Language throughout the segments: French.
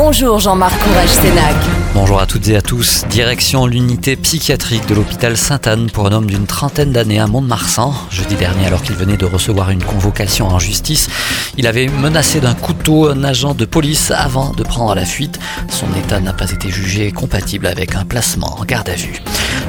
Bonjour Jean-Marc Courage. Bonjour à toutes et à tous. Direction l'unité psychiatrique de l'hôpital Sainte-Anne pour un homme d'une trentaine d'années à Mont-de-Marsan. Jeudi dernier, alors qu'il venait de recevoir une convocation en justice, il avait menacé d'un couteau un agent de police avant de prendre la fuite. Son état n'a pas été jugé compatible avec un placement en garde à vue.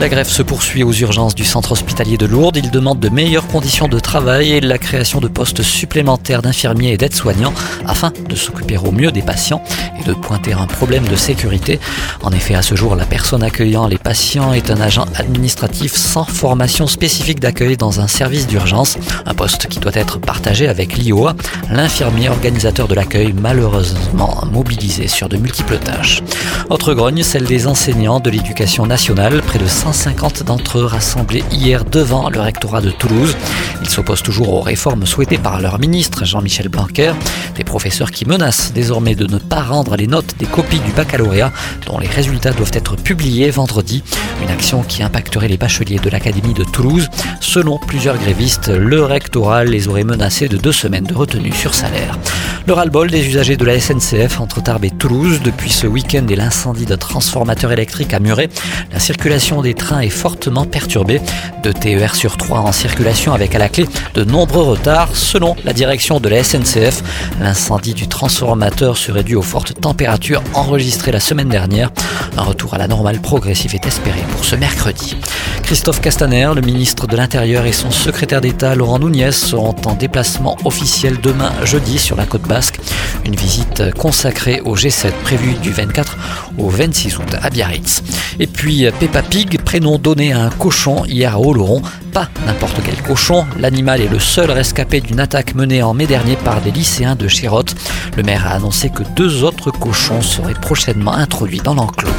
La grève se poursuit aux urgences du centre hospitalier de Lourdes. Il demande de meilleures conditions de travail et la création de postes supplémentaires d'infirmiers et d'aides-soignants afin de s'occuper au mieux des patients de pointer un problème de sécurité. En effet, à ce jour, la personne accueillant les patients est un agent administratif sans formation spécifique d'accueil dans un service d'urgence, un poste qui doit être partagé avec l'IOA, l'infirmier organisateur de l'accueil malheureusement mobilisé sur de multiples tâches. Autre grogne, celle des enseignants de l'éducation nationale, près de 150 d'entre eux rassemblés hier devant le rectorat de Toulouse. Ils s'opposent toujours aux réformes souhaitées par leur ministre Jean-Michel Blanquer, des professeurs qui menacent désormais de ne pas rendre les notes des copies du baccalauréat dont les résultats doivent être publiés vendredi, une action qui impacterait les bacheliers de l'Académie de Toulouse. Selon plusieurs grévistes, le rectorat les aurait menacés de deux semaines de retenue sur salaire. Le ras-le-bol des usagers de la SNCF entre Tarbes et Toulouse depuis ce week-end et l'incendie de transformateur électrique à Muret. La circulation des trains est fortement perturbée. Deux TER sur trois en circulation avec à la de nombreux retards. Selon la direction de la SNCF, l'incendie du transformateur serait dû aux fortes températures enregistrées la semaine dernière. Un retour à la normale progressif est espéré pour ce mercredi. Christophe Castaner, le ministre de l'Intérieur et son secrétaire d'État Laurent Nunez seront en déplacement officiel demain jeudi sur la côte basque. Une visite consacrée au G7 prévue du 24 au 26 août à Biarritz. Et puis Peppa Pig, prénom donné à un cochon hier à Oloron. Pas n'importe quel cochon, l'animal est le seul rescapé d'une attaque menée en mai dernier par des lycéens de Chérotte. Le maire a annoncé que deux autres cochons seraient prochainement introduits dans l'enclos.